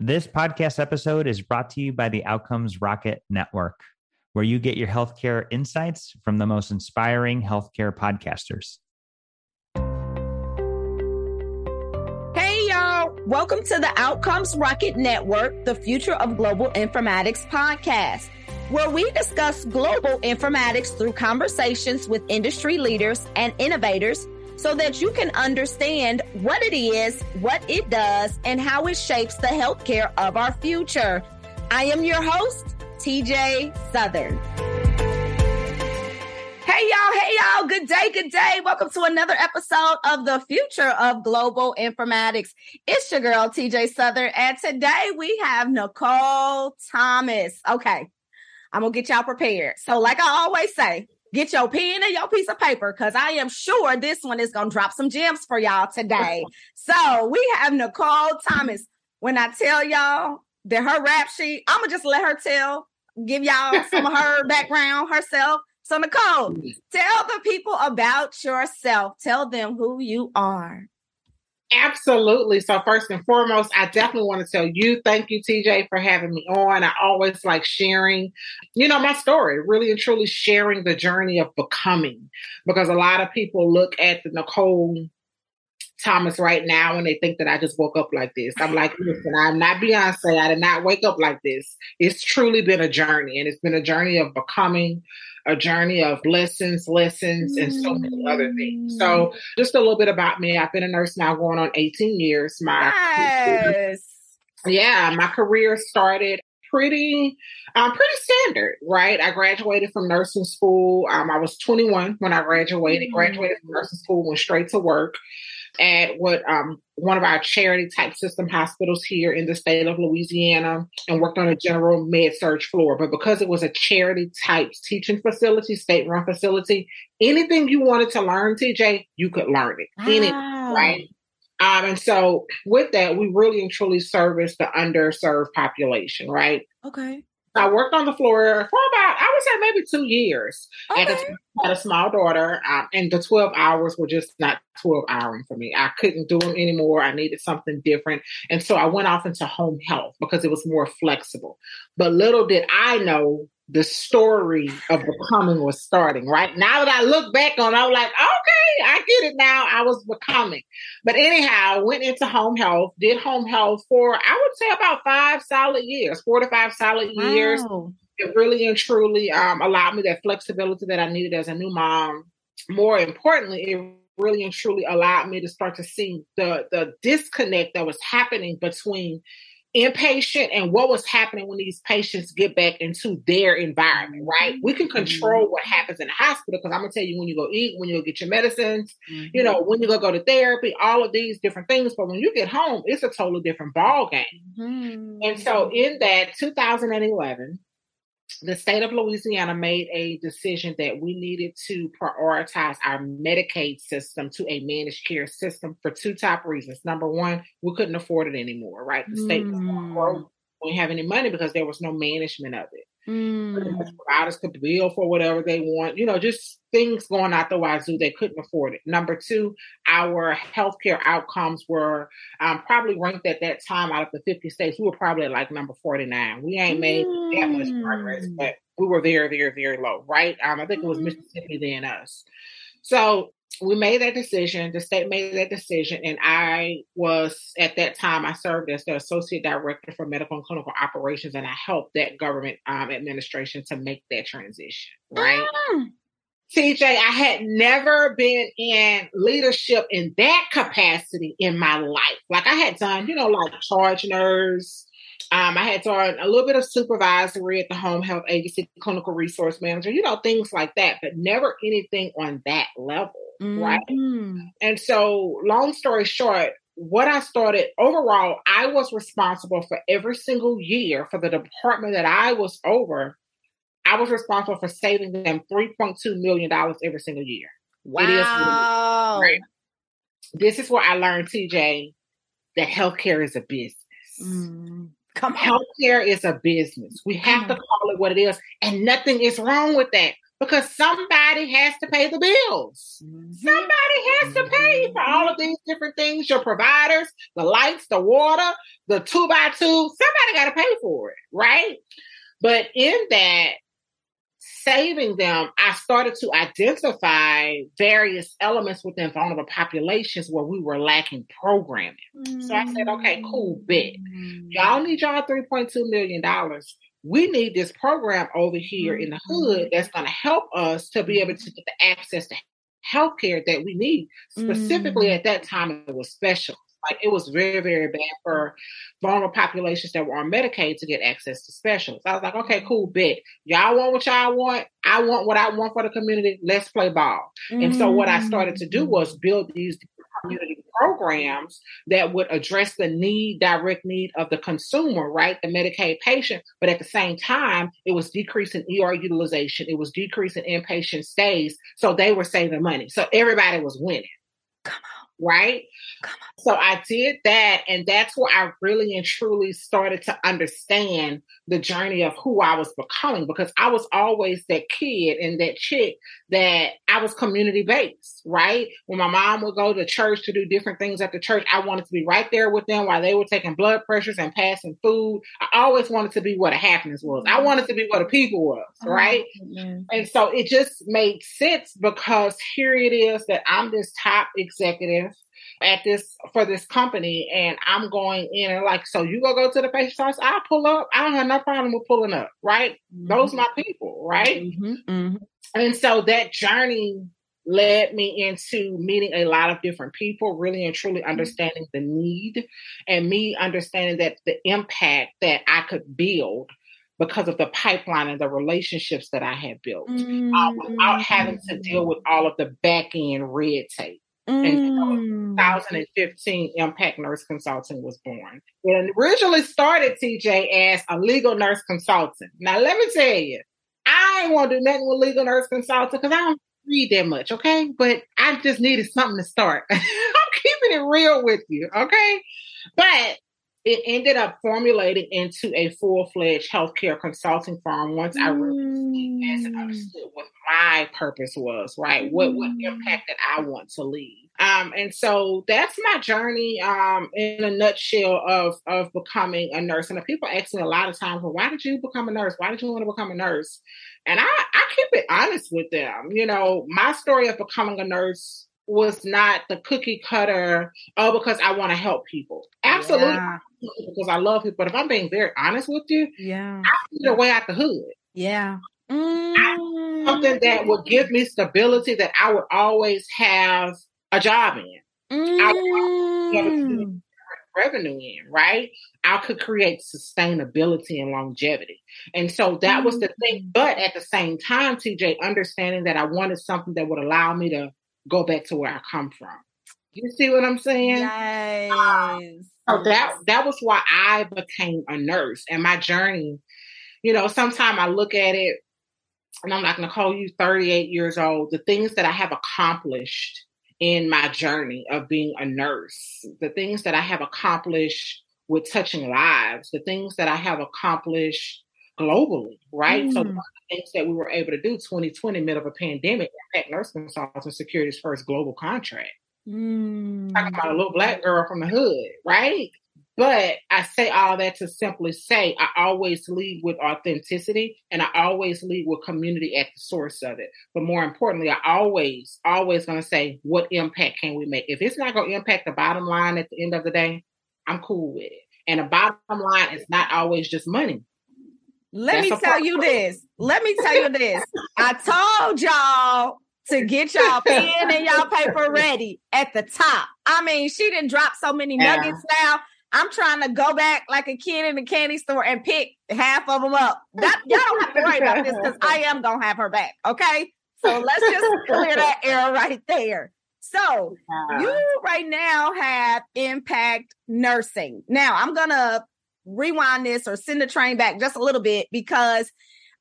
This podcast episode is brought to you by the Outcomes Rocket Network, where you get your healthcare insights from the most inspiring healthcare podcasters. Hey, y'all. Welcome to the Outcomes Rocket Network, the Future of Global Informatics podcast, where we discuss global informatics through conversations with industry leaders and innovators so that you can understand what it is, what it does, and how it shapes the healthcare of our future. I am your host, TJ Southern. Hey y'all, hey y'all, good day, good day. Welcome to another episode of the future of global informatics. It's your girl, TJ Southern, and today we have Nicole Thomas. Okay, I'm gonna get y'all prepared. So, like I always say, Get your pen and your piece of paper because I am sure this one is going to drop some gems for y'all today. so we have Nicole Thomas. When I tell y'all that her rap sheet, I'm going to just let her tell, give y'all some of her background herself. So, Nicole, mm. tell the people about yourself. Tell them who you are. Absolutely. So first and foremost, I definitely want to tell you, thank you, TJ, for having me on. I always like sharing, you know, my story, really and truly sharing the journey of becoming, because a lot of people look at the Nicole Thomas right now and they think that I just woke up like this. I'm like, listen, I'm not Beyonce. I did not wake up like this. It's truly been a journey and it's been a journey of becoming, a journey of lessons, lessons, and so many other things. So, mm. just a little bit about me. I've been a nurse now going on 18 years. My yes. yeah, my career started pretty um, pretty standard, right? I graduated from nursing school. Um, I was 21 when I graduated. Mm-hmm. Graduated from nursing school, went straight to work at what um, one of our charity type system hospitals here in the state of Louisiana and worked on a general med surg floor. But because it was a charity type teaching facility, state run facility, anything you wanted to learn, TJ, you could learn it. Wow. Anything, right? Um, and so with that, we really and truly service the underserved population, right? Okay. I worked on the floor for about, I would say maybe two years. Okay. And I had a small daughter, um, and the 12 hours were just not 12 hours for me. I couldn't do them anymore. I needed something different. And so I went off into home health because it was more flexible. But little did I know the story of becoming was starting, right? Now that I look back on, I'm like, okay, I get it now. I was becoming. But anyhow, went into home health, did home health for, I would say about five solid years, four to five solid wow. years. It really and truly um, allowed me that flexibility that I needed as a new mom. More importantly, it really and truly allowed me to start to see the the disconnect that was happening between inpatient and what was happening when these patients get back into their environment, right? We can control mm-hmm. what happens in the hospital because I'm gonna tell you when you go eat, when you go get your medicines, mm-hmm. you know, when you go go to therapy, all of these different things. But when you get home, it's a totally different ball game. Mm-hmm. And so in that 2011, the state of Louisiana made a decision that we needed to prioritize our Medicaid system to a managed care system for two top reasons. Number one, we couldn't afford it anymore, right? The state mm. was broke. We didn't have any money because there was no management of it. Mm. Providers could bill for whatever they want, you know, just things going out the wazoo. They couldn't afford it. Number two, our healthcare outcomes were um, probably ranked at that time out of the 50 states. We were probably at like number 49. We ain't made mm. that much progress, mm. but we were very, very, very low, right? Um, I think it was mm. Mississippi then us. So we made that decision. The state made that decision, and I was at that time. I served as the associate director for medical and clinical operations, and I helped that government um, administration to make that transition. Right, mm. TJ. I had never been in leadership in that capacity in my life. Like I had done, you know, like charge nurse, um, I had done a little bit of supervisory at the home health agency, clinical resource manager, you know, things like that, but never anything on that level. Mm-hmm. Right. And so, long story short, what I started overall, I was responsible for every single year for the department that I was over. I was responsible for saving them $3.2 million every single year. Wow. Really, right? This is where I learned, TJ, that healthcare is a business. Mm. Come healthcare is a business. We have to call it what it is, and nothing is wrong with that. Because somebody has to pay the bills. Mm-hmm. Somebody has to pay for all of these different things your providers, the lights, the water, the two by two. Somebody got to pay for it, right? But in that, saving them, I started to identify various elements within vulnerable populations where we were lacking programming. Mm-hmm. So I said, okay, cool, bit. Y'all need y'all $3.2 million we need this program over here in the hood mm-hmm. that's going to help us to be able to get the access to healthcare that we need. Specifically, mm. at that time, it was special. Like it was very, very bad for vulnerable populations that were on Medicaid to get access to specials. I was like, okay, cool, bet. Y'all want what y'all want. I want what I want for the community. Let's play ball. Mm. And so what I started to do was build these community programs that would address the need, direct need of the consumer, right? The Medicaid patient. But at the same time, it was decreasing ER utilization. It was decreasing inpatient stays. So they were saving money. So everybody was winning. Come on right? So I did that, and that's where I really and truly started to understand the journey of who I was becoming because I was always that kid and that chick that I was community based, right? When my mom would go to church to do different things at the church, I wanted to be right there with them while they were taking blood pressures and passing food. I always wanted to be what a happiness was. I wanted to be what a people was, oh, right? Mm-hmm. And so it just made sense because here it is that I'm this top executive at this for this company and I'm going in and like, so you go go to the patient's house, I'll pull up. I don't have no problem with pulling up, right? Mm-hmm. Those my people, right? Mm-hmm. Mm-hmm. And so that journey led me into meeting a lot of different people, really and truly mm-hmm. understanding the need and me understanding that the impact that I could build because of the pipeline and the relationships that I had built mm-hmm. uh, without having to deal with all of the back end red tape. Mm. 2015, Impact Nurse Consulting was born. It originally started, TJ, as a legal nurse consultant. Now, let me tell you, I ain't want to do nothing with legal nurse consultant because I don't read that much, okay? But I just needed something to start. I'm keeping it real with you, okay? But it ended up formulating into a full-fledged healthcare consulting firm once mm. I really understood what my purpose was, right? Mm. What what mm. impact that I want to leave. Um, and so that's my journey um, in a nutshell of of becoming a nurse. And people ask me a lot of times, well, why did you become a nurse? Why did you want to become a nurse? And I, I keep it honest with them. You know, my story of becoming a nurse was not the cookie cutter, oh, because I want to help people. Absolutely. Yeah. Because I love people. But if I'm being very honest with you, yeah, I need a way out the hood. Yeah. Mm. something that would give me stability that I would always have a job in. Mm. revenue in, right? I could create sustainability and longevity. And so that mm. was the thing. Mm. But at the same time, TJ, understanding that I wanted something that would allow me to go back to where I come from. You see what I'm saying? Yes. Um, so that that was why I became a nurse and my journey. You know, sometimes I look at it and I'm like, Nicole, you 38 years old. The things that I have accomplished in my journey of being a nurse, the things that I have accomplished with touching lives, the things that I have accomplished globally, right? Mm. So the things that we were able to do 2020, middle of a pandemic, Impact Nurse Consulting secured its first global contract. Mm. Talking about a little black girl from the hood, right? But I say all that to simply say I always lead with authenticity and I always lead with community at the source of it. But more importantly, I always, always gonna say, what impact can we make? If it's not gonna impact the bottom line at the end of the day, I'm cool with it. And the bottom line is not always just money. Let That's me tell you this. Let me tell you this. I told y'all to get y'all pen and y'all paper ready at the top. I mean, she didn't drop so many nuggets yeah. now. I'm trying to go back like a kid in the candy store and pick half of them up. That y'all don't have to worry about this because I am gonna have her back. Okay. So let's just clear that air right there. So you right now have impact nursing. Now I'm gonna rewind this or send the train back just a little bit because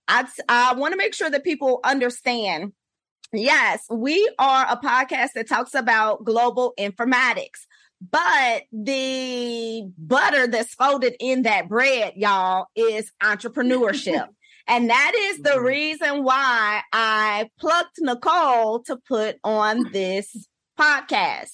I I want to make sure that people understand. Yes, we are a podcast that talks about global informatics. But the butter that's folded in that bread, y'all, is entrepreneurship. And that is the mm-hmm. reason why I plucked Nicole to put on this podcast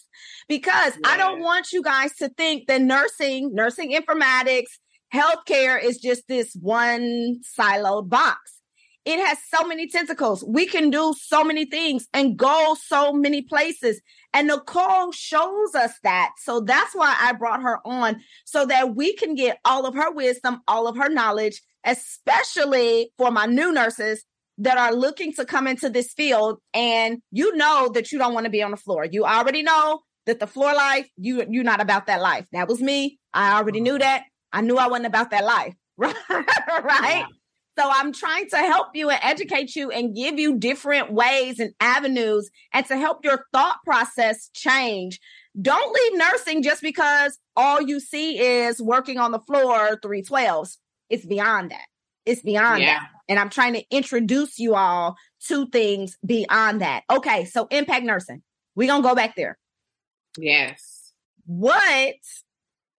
because yeah. I don't want you guys to think that nursing, nursing informatics, healthcare is just this one siloed box. It has so many tentacles. We can do so many things and go so many places. And Nicole shows us that. So that's why I brought her on so that we can get all of her wisdom, all of her knowledge, especially for my new nurses that are looking to come into this field. And you know that you don't want to be on the floor. You already know that the floor life, you you're not about that life. That was me. I already knew that. I knew I wasn't about that life. Right. right. Yeah. So I'm trying to help you and educate you and give you different ways and avenues and to help your thought process change. Don't leave nursing just because all you see is working on the floor 312s. It's beyond that. It's beyond yeah. that. And I'm trying to introduce you all to things beyond that. Okay, so impact nursing. We're going to go back there. Yes. What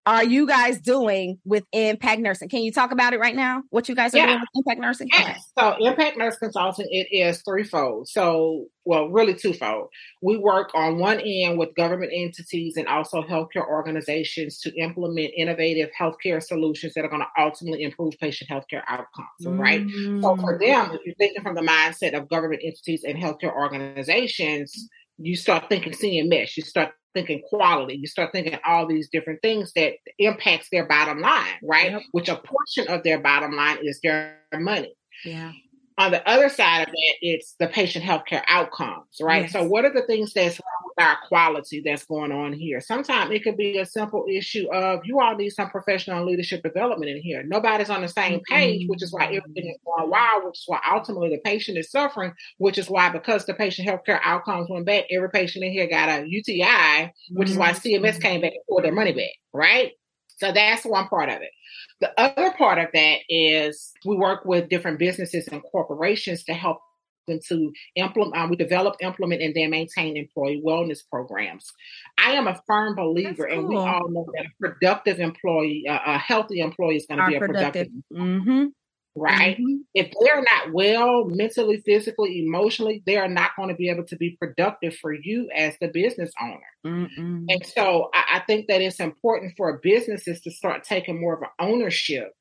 are you guys doing with Impact Nursing? Can you talk about it right now? What you guys are yeah. doing with Impact Nursing? Yes. Okay. So Impact Nurse Consulting, it is threefold. So, well, really twofold. We work on one end with government entities and also healthcare organizations to implement innovative healthcare solutions that are going to ultimately improve patient healthcare outcomes. Mm-hmm. Right. So for them, if you're thinking from the mindset of government entities and healthcare organizations, you start thinking CMS, you start thinking quality, you start thinking all these different things that impacts their bottom line, right? Yep. Which a portion of their bottom line is their money. Yeah on the other side of that, it's the patient healthcare outcomes, right? Yes. So, what are the things that's our quality that's going on here? Sometimes it could be a simple issue of you all need some professional leadership development in here. Nobody's on the same page, mm-hmm. which is why everything is going wild, which is why ultimately the patient is suffering, which is why because the patient healthcare outcomes went back, every patient in here got a UTI, which mm-hmm. is why CMS mm-hmm. came back and pulled their money back, right? So that's one part of it. The other part of that is we work with different businesses and corporations to help to implement, um, we develop, implement, and then maintain employee wellness programs. I am a firm believer, cool. and we all know that a productive employee, uh, a healthy employee is going to be a productive. productive mm-hmm right? Mm-hmm. If they're not well mentally, physically, emotionally, they are not going to be able to be productive for you as the business owner. Mm-mm. And so I, I, think that it's important for businesses to start taking more of an ownership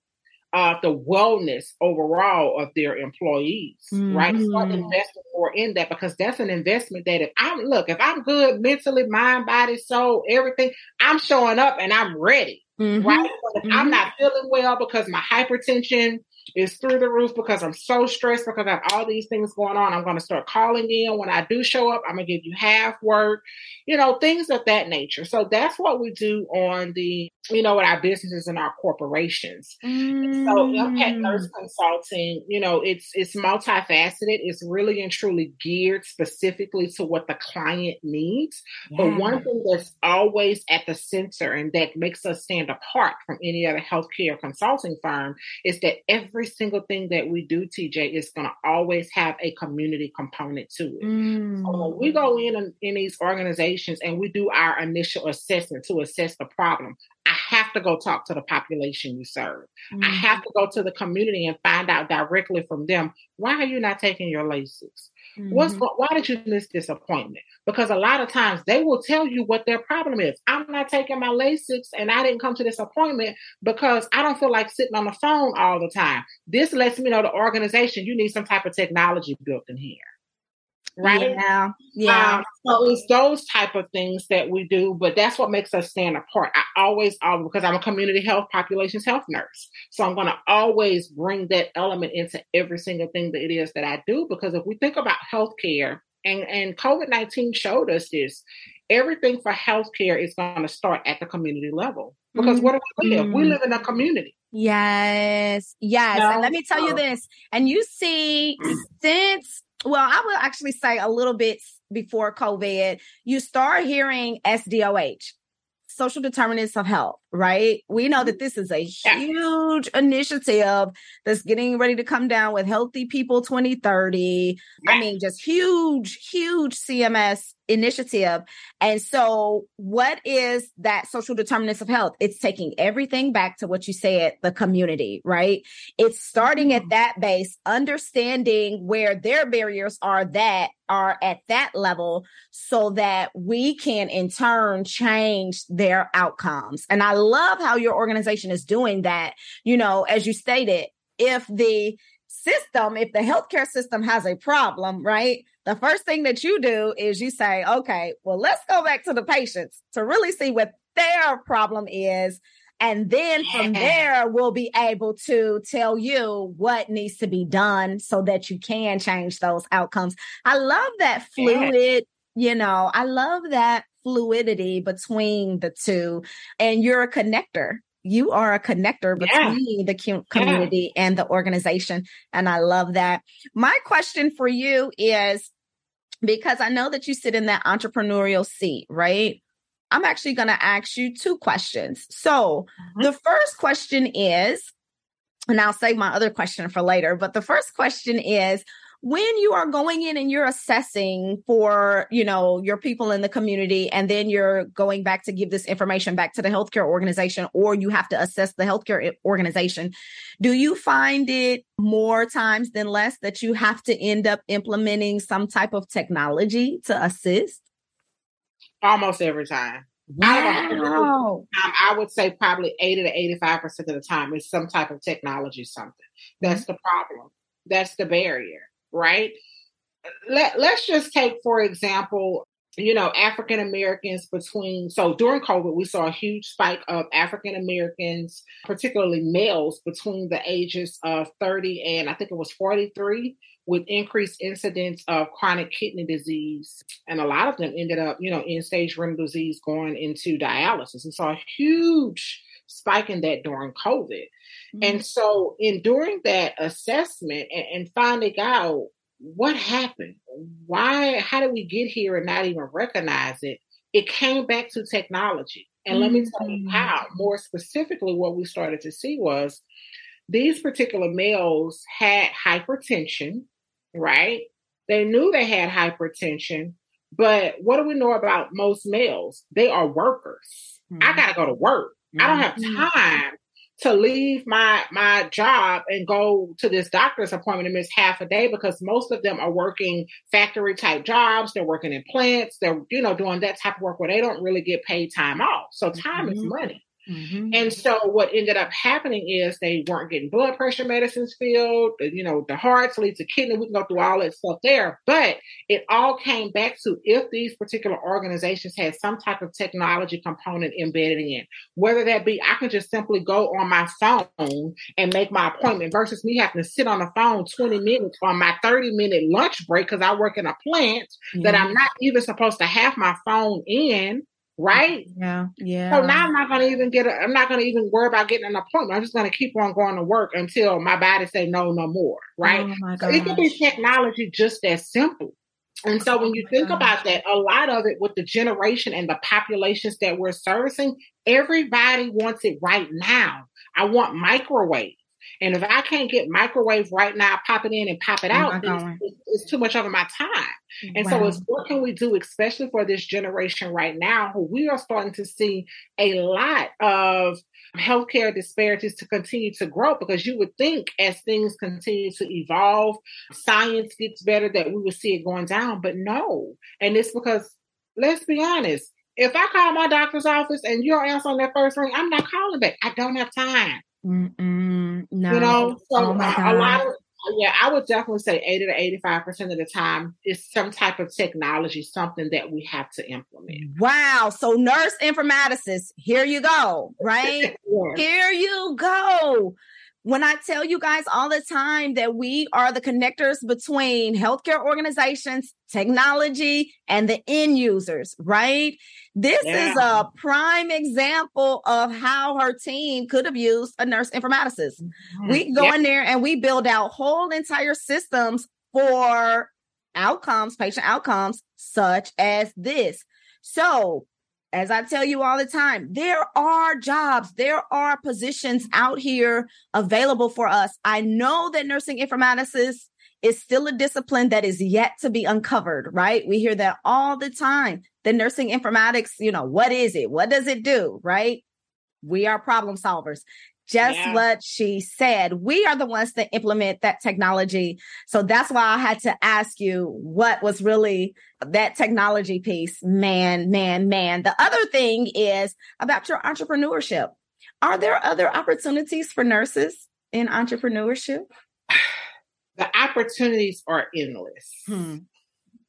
of the wellness overall of their employees, mm-hmm. right? Start investing more in that because that's an investment that if I'm look, if I'm good mentally, mind, body, soul, everything, I'm showing up and I'm ready. Mm-hmm. Right. But if I'm mm-hmm. not feeling well because my hypertension is through the roof because I'm so stressed because I have all these things going on. I'm going to start calling in. When I do show up, I'm going to give you half work, you know, things of that nature. So that's what we do on the, you know, with our businesses and our corporations. Mm. So Impact Nurse Consulting, you know, it's it's multifaceted. It's really and truly geared specifically to what the client needs. Yeah. But one thing that's always at the center and that makes us stand apart from any other healthcare consulting firm is that every every single thing that we do, TJ, is going to always have a community component to it. Mm. So when we go in in these organizations and we do our initial assessment to assess the problem, I have to go talk to the population you serve. Mm. I have to go to the community and find out directly from them why are you not taking your Lasix? Mm-hmm. What's why did you miss this appointment? Because a lot of times they will tell you what their problem is. I'm not taking my Lasix and I didn't come to this appointment because I don't feel like sitting on the phone all the time. This lets me know the organization you need some type of technology built in here right? Yeah, yeah. Um, so it's those type of things that we do, but that's what makes us stand apart. I always, always because I'm a community health populations health nurse, so I'm going to always bring that element into every single thing that it is that I do. Because if we think about healthcare, and and COVID nineteen showed us this, everything for healthcare is going to start at the community level. Because mm-hmm. where do we live? We mm-hmm. live in a community. Yes, yes. No. And let me tell you this. And you see, since well, I will actually say a little bit before COVID, you start hearing SDOH, social determinants of health, right? We know that this is a huge initiative that's getting ready to come down with Healthy People 2030. I mean, just huge, huge CMS initiative. And so, what is that social determinants of health? It's taking everything back to what you said, the community, right? It's starting at mm-hmm. that base, understanding where their barriers are that are at that level so that we can in turn change their outcomes. And I love how your organization is doing that. You know, as you stated, if the system, if the healthcare system has a problem, right? The first thing that you do is you say, okay, well, let's go back to the patients to really see what their problem is. And then from there, we'll be able to tell you what needs to be done so that you can change those outcomes. I love that fluid, you know, I love that fluidity between the two. And you're a connector you are a connector between yeah. the community yeah. and the organization. And I love that. My question for you is because I know that you sit in that entrepreneurial seat, right? I'm actually going to ask you two questions. So mm-hmm. the first question is, and I'll save my other question for later, but the first question is when you are going in and you're assessing for you know your people in the community and then you're going back to give this information back to the healthcare organization or you have to assess the healthcare organization do you find it more times than less that you have to end up implementing some type of technology to assist almost every time Wow. Um, I would say probably 80 to 85% of the time is some type of technology something. That's mm-hmm. the problem. That's the barrier right? Let, let's just take, for example, you know, African Americans between, so during COVID, we saw a huge spike of African Americans, particularly males between the ages of 30 and I think it was 43, with increased incidence of chronic kidney disease. And a lot of them ended up, you know, end stage renal disease going into dialysis. And saw a huge spike in that during COVID. Mm-hmm. And so, in doing that assessment and, and finding out what happened, why, how did we get here and not even recognize it, it came back to technology. And mm-hmm. let me tell you mm-hmm. how. More specifically, what we started to see was these particular males had hypertension, right? They knew they had hypertension, but what do we know about most males? They are workers. Mm-hmm. I got to go to work. I don't have mm-hmm. time to leave my my job and go to this doctor's appointment and miss half a day because most of them are working factory type jobs. They're working in plants. They're you know doing that type of work where they don't really get paid time off. So time mm-hmm. is money Mm-hmm. And so what ended up happening is they weren't getting blood pressure medicines filled, you know, the hearts leads to kidney. We can go through all that stuff there. But it all came back to if these particular organizations had some type of technology component embedded in, whether that be I can just simply go on my phone and make my appointment versus me having to sit on the phone 20 minutes on my 30 minute lunch break because I work in a plant mm-hmm. that I'm not even supposed to have my phone in right? Yeah, yeah. So now I'm not going to even get. A, I'm not going to even worry about getting an appointment. I'm just going to keep on going to work until my body say no, no more. Right? Oh so it could be technology just as simple. And so when you think about that, a lot of it with the generation and the populations that we're servicing, everybody wants it right now. I want microwave. And if I can't get microwave right now, pop it in and pop it out, it's, it's, too much of my time. And wow. so it's what can we do, especially for this generation right now, who we are starting to see a lot of healthcare disparities to continue to grow because you would think as things continue to evolve, science gets better, that we would see it going down. But no. And it's because, let's be honest, if I call my doctor's office and you don't answer on that first ring, I'm not calling back. I don't have time. Mm-mm, no. You know, so oh a lot of yeah, I would definitely say 80 to 85 percent of the time is some type of technology, something that we have to implement. Wow. So nurse informaticist, here you go, right? yes. Here you go when I tell you guys all the time that we are the connectors between healthcare organizations, technology, and the end users, right? This yeah. is a prime example of how her team could have used a nurse informaticist. Mm-hmm. We go yeah. in there and we build out whole entire systems for outcomes, patient outcomes, such as this. So as I tell you all the time, there are jobs, there are positions out here available for us. I know that nursing informaticists is still a discipline that is yet to be uncovered, right? We hear that all the time. The nursing informatics, you know, what is it? What does it do, right? We are problem solvers. Just yeah. what she said. We are the ones that implement that technology. So that's why I had to ask you what was really that technology piece. Man, man, man. The other thing is about your entrepreneurship. Are there other opportunities for nurses in entrepreneurship? The opportunities are endless. Hmm.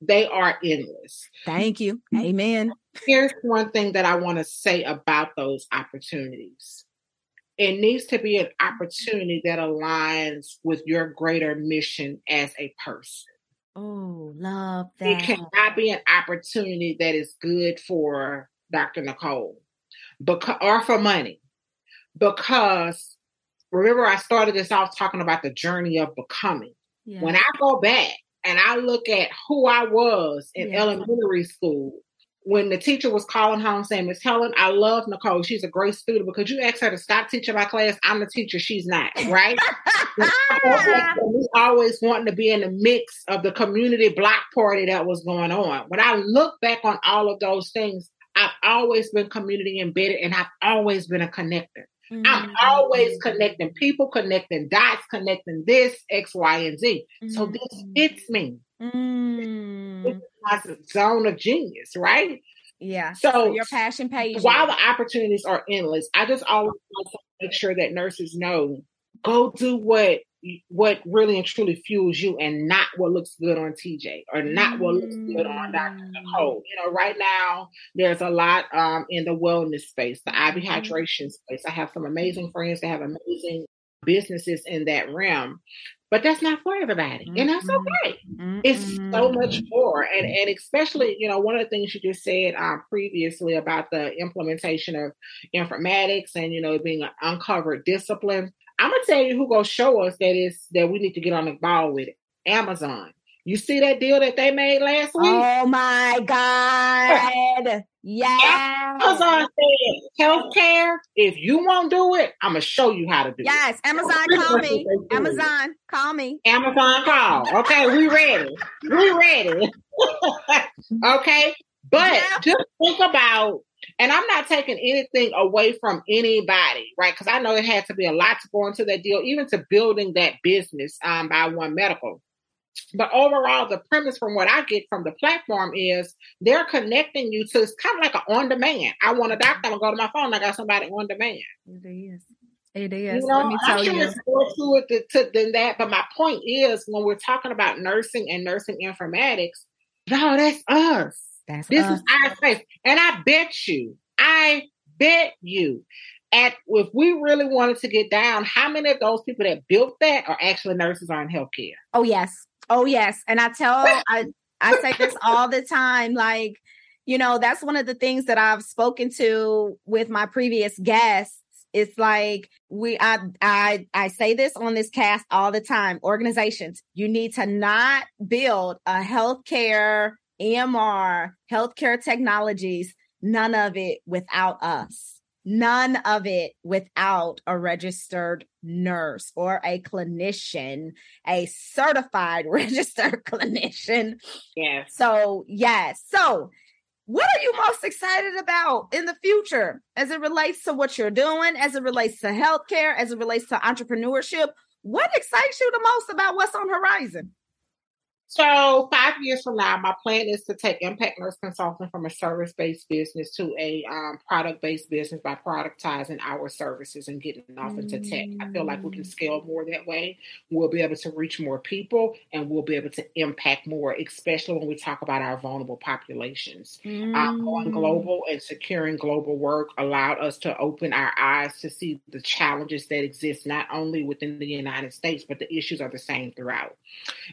They are endless. Thank you. Amen. Here's one thing that I want to say about those opportunities it needs to be an opportunity that aligns with your greater mission as a person. Oh, love that. It cannot be an opportunity that is good for Dr. Nicole because, or for money. Because remember, I started this off talking about the journey of becoming. Yeah. When I go back and I look at who I was in yeah. elementary school, when the teacher was calling home saying, Miss Helen, I love Nicole. She's a great student because you asked her to stop teaching my class. I'm the teacher. She's not, right? we always wanting to be in the mix of the community block party that was going on. When I look back on all of those things, I've always been community embedded and I've always been a connector. Mm-hmm. I'm always connecting people, connecting dots, connecting this, X, Y, and Z. Mm-hmm. So this mm-hmm. fits me. Mm. My zone of genius, right? Yeah. So, so your passion page. While the opportunities are endless, I just always want to make sure that nurses know go do what what really and truly fuels you and not what looks good on TJ or not what looks good on Dr. Mm. Nicole. You know, right now there's a lot um, in the wellness space, the IV mm-hmm. hydration space. I have some amazing friends that have amazing businesses in that realm but that's not for everybody mm-hmm. and that's okay mm-hmm. it's so much more and and especially you know one of the things you just said um, previously about the implementation of informatics and you know being an uncovered discipline i'm gonna tell you who gonna show us that is that we need to get on the ball with it amazon you see that deal that they made last week? Oh my God. yeah. Amazon said healthcare. If you won't do it, I'm gonna show you how to do yes, it. Yes, Amazon call me. Amazon, call me. Amazon call. Okay, we ready. We ready. okay. But yeah. just think about and I'm not taking anything away from anybody, right? Because I know it had to be a lot to go into that deal, even to building that business um, by One Medical. But overall, the premise from what I get from the platform is they're connecting you to it's kind of like an on demand. I want a doctor, I'm gonna go to my phone, I got somebody on demand. It is. It is. You know, Let me tell I'm sure you. more to it to, than that. But my point is when we're talking about nursing and nursing informatics, no, that's us. That's this us. is our space. And I bet you, I bet you at if we really wanted to get down, how many of those people that built that are actually nurses or in healthcare? Oh yes. Oh yes, and I tell I I say this all the time like you know, that's one of the things that I've spoken to with my previous guests. It's like we I I I say this on this cast all the time. Organizations, you need to not build a healthcare EMR, healthcare technologies, none of it without us none of it without a registered nurse or a clinician, a certified registered clinician. Yes. So, yes. So, what are you most excited about in the future as it relates to what you're doing, as it relates to healthcare, as it relates to entrepreneurship? What excites you the most about what's on horizon? So five years from now, my plan is to take Impact Nurse Consulting from a service-based business to a um, product-based business by productizing our services and getting off into tech. I feel like we can scale more that way. We'll be able to reach more people and we'll be able to impact more, especially when we talk about our vulnerable populations. Mm. Um, going global and securing global work allowed us to open our eyes to see the challenges that exist not only within the United States, but the issues are the same throughout.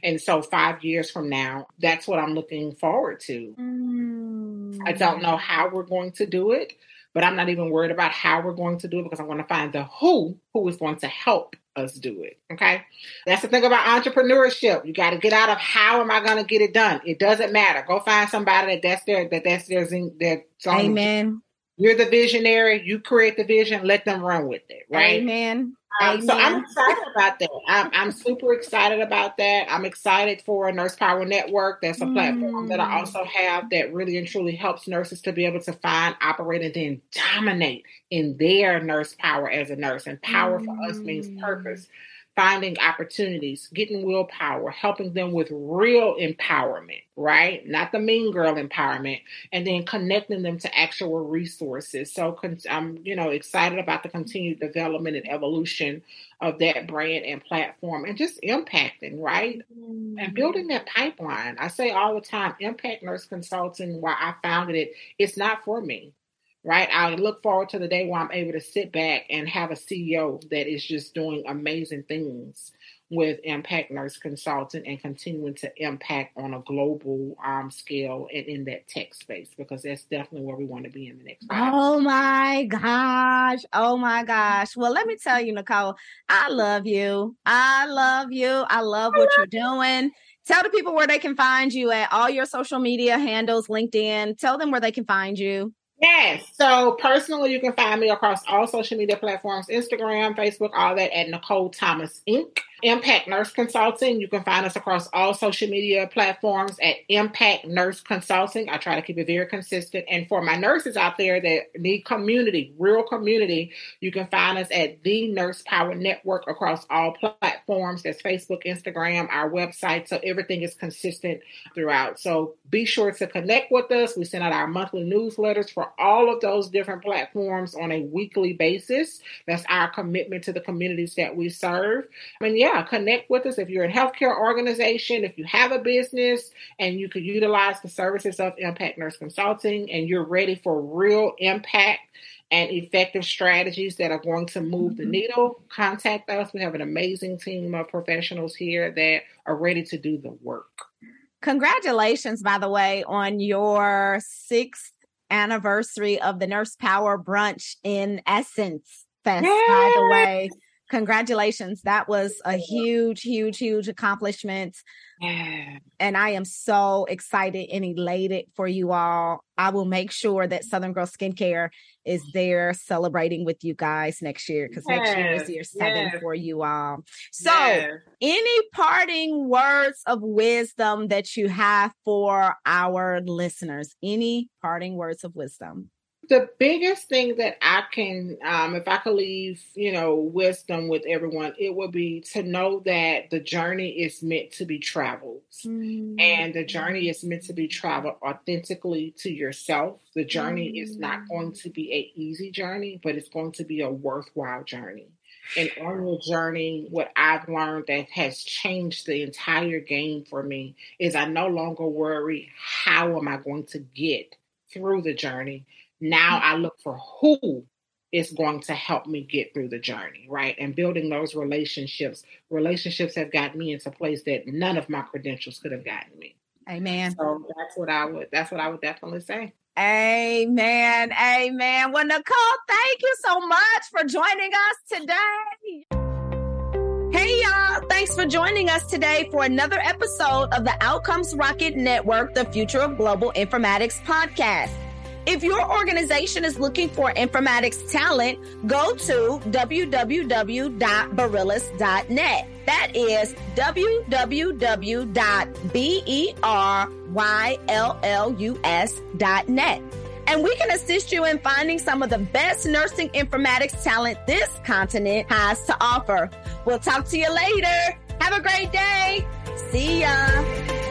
And so five years from now, that's what I'm looking forward to. Mm. I don't know how we're going to do it, but I'm not even worried about how we're going to do it because I want to find the who who is going to help us do it. Okay. That's the thing about entrepreneurship. You got to get out of how am I going to get it done? It doesn't matter. Go find somebody that that's their, that that's their, zing, their Amen. You're the visionary. You create the vision. Let them run with it. Right. Amen. Um, so I'm excited about that. I'm, I'm, super excited about that. I'm excited for Nurse Power Network. That's a platform mm. that I mm. also have that really and truly helps nurses to be able to find, operate, and then dominate in their nurse power as a nurse. And power mm. for us means purpose finding opportunities, getting willpower, helping them with real empowerment, right? Not the mean girl empowerment, and then connecting them to actual resources. So I'm, you know, excited about the continued development and evolution of that brand and platform and just impacting, right? Mm-hmm. And building that pipeline. I say all the time, Impact Nurse Consulting, why I founded it, it's not for me right? I look forward to the day where I'm able to sit back and have a CEO that is just doing amazing things with Impact Nurse Consultant and continuing to impact on a global um, scale and in that tech space because that's definitely where we want to be in the next. Oh my gosh! Oh my gosh! Well, let me tell you, Nicole, I love you. I love you. I love what you're doing. Tell the people where they can find you at all your social media handles, LinkedIn. Tell them where they can find you. Yes. So personally, you can find me across all social media platforms Instagram, Facebook, all that at Nicole Thomas Inc. Impact Nurse Consulting. You can find us across all social media platforms at Impact Nurse Consulting. I try to keep it very consistent. And for my nurses out there that need community, real community, you can find us at the Nurse Power Network across all platforms. That's Facebook, Instagram, our website. So everything is consistent throughout. So be sure to connect with us. We send out our monthly newsletters for all of those different platforms on a weekly basis. That's our commitment to the communities that we serve. I mean, yeah yeah, connect with us if you're a healthcare organization, if you have a business and you could utilize the services of Impact Nurse Consulting and you're ready for real impact and effective strategies that are going to move the mm-hmm. needle, contact us. We have an amazing team of professionals here that are ready to do the work. Congratulations, by the way, on your sixth anniversary of the Nurse Power Brunch in Essence Fest, Yay! by the way congratulations. That was a huge, huge, huge accomplishment. Yeah. And I am so excited and elated for you all. I will make sure that Southern Girl Skincare is mm-hmm. there celebrating with you guys next year because yes. next year is year seven yes. for you all. So, yes. any parting words of wisdom that you have for our listeners? Any parting words of wisdom? The biggest thing that I can, um, if I could leave, you know, wisdom with everyone, it would be to know that the journey is meant to be traveled. Mm-hmm. And the journey is meant to be traveled authentically to yourself. The journey mm-hmm. is not going to be a easy journey, but it's going to be a worthwhile journey. And on your journey, what I've learned that has changed the entire game for me is I no longer worry how am I going to get through the journey now I look for who is going to help me get through the journey, right? And building those relationships. Relationships have gotten me into a place that none of my credentials could have gotten me. Amen. So that's what I would that's what I would definitely say. Amen. Amen. Well, Nicole, thank you so much for joining us today. Hey, y'all. Thanks for joining us today for another episode of the Outcomes Rocket Network, the Future of Global Informatics podcast. If your organization is looking for informatics talent, go to www.beryllus.net. That is www.beryllus.net. And we can assist you in finding some of the best nursing informatics talent this continent has to offer. We'll talk to you later. Have a great day. See ya.